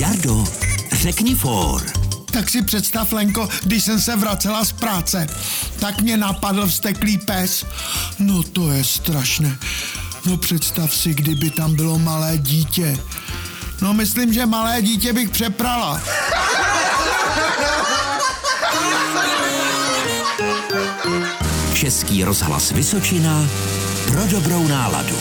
Jardo, řekni for. Tak si představ, Lenko, když jsem se vracela z práce, tak mě napadl vsteklý pes. No to je strašné. No představ si, kdyby tam bylo malé dítě. No myslím, že malé dítě bych přeprala. Český rozhlas Vysočina pro dobrou náladu.